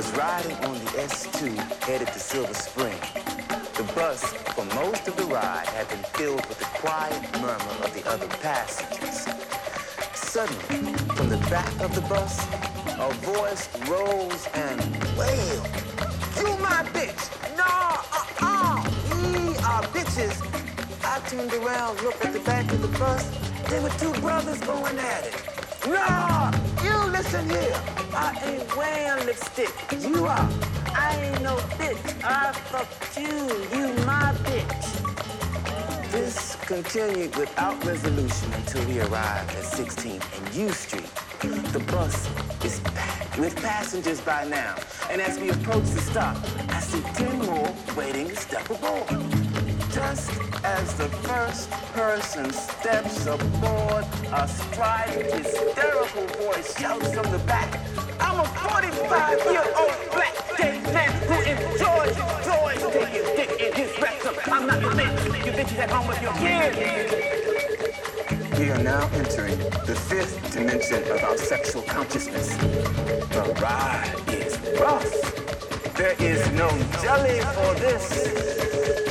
Was riding on the S2 headed to Silver Spring. The bus, for most of the ride, had been filled with the quiet murmur of the other passengers. Suddenly, from the back of the bus, a voice rose and wailed. You my bitch! No, uh-uh! We are bitches! I turned around, looked at the back of the bus. There were two brothers going at it. No! You listen here! I ain't wearing lipstick. You are. I ain't no bitch. I fucked you. You my bitch. This continued without resolution until we arrived at 16th and U Street. The bus is packed with passengers by now. And as we approach the stop, I see 10 more waiting to step aboard. Just as the first person steps aboard, a strident, hysterical voice shouts from the back, I'm a 45-year-old black gay man who enjoys, enjoys taking dick in his rectum. I'm not your bitch. You bitches at home with your kids. We are now entering the fifth dimension of our sexual consciousness. The ride is rough. There is no jelly for this.